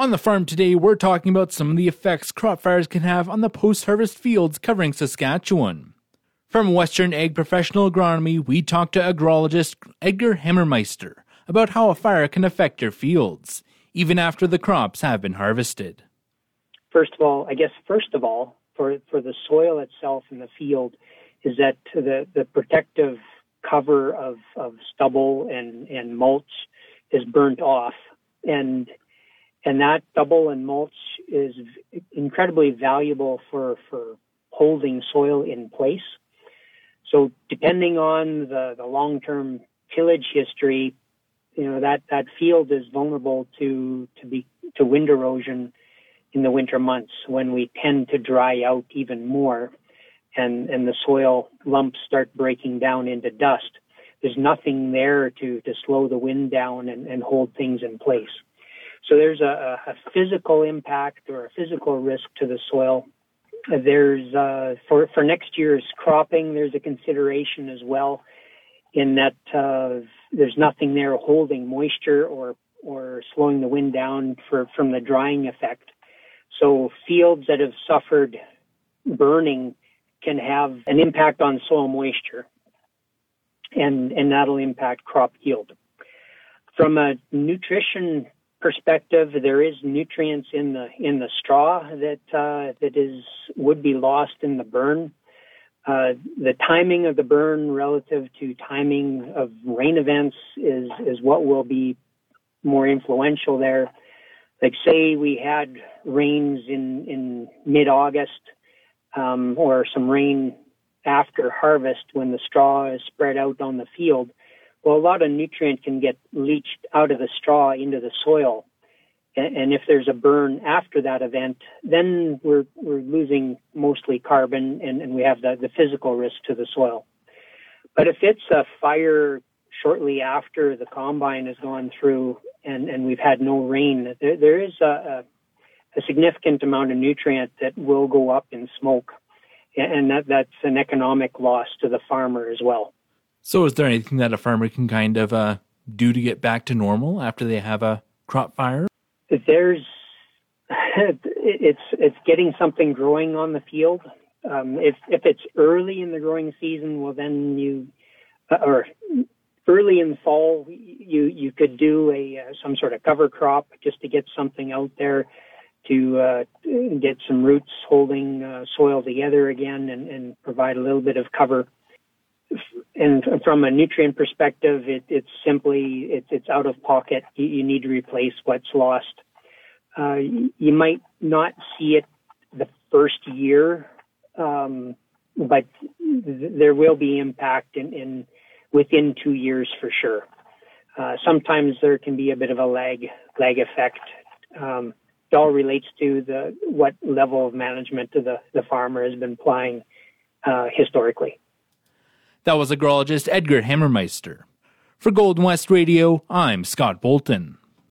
On the farm today, we're talking about some of the effects crop fires can have on the post harvest fields covering Saskatchewan. From Western Ag Professional Agronomy, we talked to agrologist Edgar Hammermeister about how a fire can affect your fields, even after the crops have been harvested. First of all, I guess, first of all, for, for the soil itself in the field, is that the, the protective cover of, of stubble and, and mulch is burnt off. And and that stubble and mulch is incredibly valuable for for holding soil in place. So depending on the, the long term tillage history, you know that that field is vulnerable to to be to wind erosion in the winter months when we tend to dry out even more and and the soil lumps start breaking down into dust there's nothing there to to slow the wind down and, and hold things in place so there's a, a physical impact or a physical risk to the soil. There's uh, for for next year's cropping. There's a consideration as well, in that uh, there's nothing there holding moisture or or slowing the wind down for from the drying effect. So fields that have suffered burning can have an impact on soil moisture, and and that'll impact crop yield. From a nutrition perspective, there is nutrients in the in the straw that uh, that is would be lost in the burn. Uh, the timing of the burn relative to timing of rain events is is what will be more influential there. Like say we had rains in in mid August um, or some rain after harvest when the straw is spread out on the field well, a lot of nutrient can get leached out of the straw into the soil. And if there's a burn after that event, then we're, we're losing mostly carbon and, and we have the, the physical risk to the soil. But if it's a fire shortly after the combine has gone through and, and we've had no rain, there, there is a, a, significant amount of nutrient that will go up in smoke. And that, that's an economic loss to the farmer as well. So, is there anything that a farmer can kind of uh, do to get back to normal after they have a crop fire? There's it's it's getting something growing on the field. Um, if if it's early in the growing season, well then you uh, or early in fall you you could do a uh, some sort of cover crop just to get something out there to uh, get some roots holding uh, soil together again and, and provide a little bit of cover and from a nutrient perspective, it, it's simply it, it's out of pocket. You, you, need to replace what's lost. Uh, you might not see it the first year, um, but th- there will be impact in, in, within two years for sure. Uh, sometimes there can be a bit of a lag lag effect. Um, it all relates to the what level of management the, the farmer has been applying uh, historically. That was agrologist Edgar Hammermeister. For Golden West Radio, I'm Scott Bolton.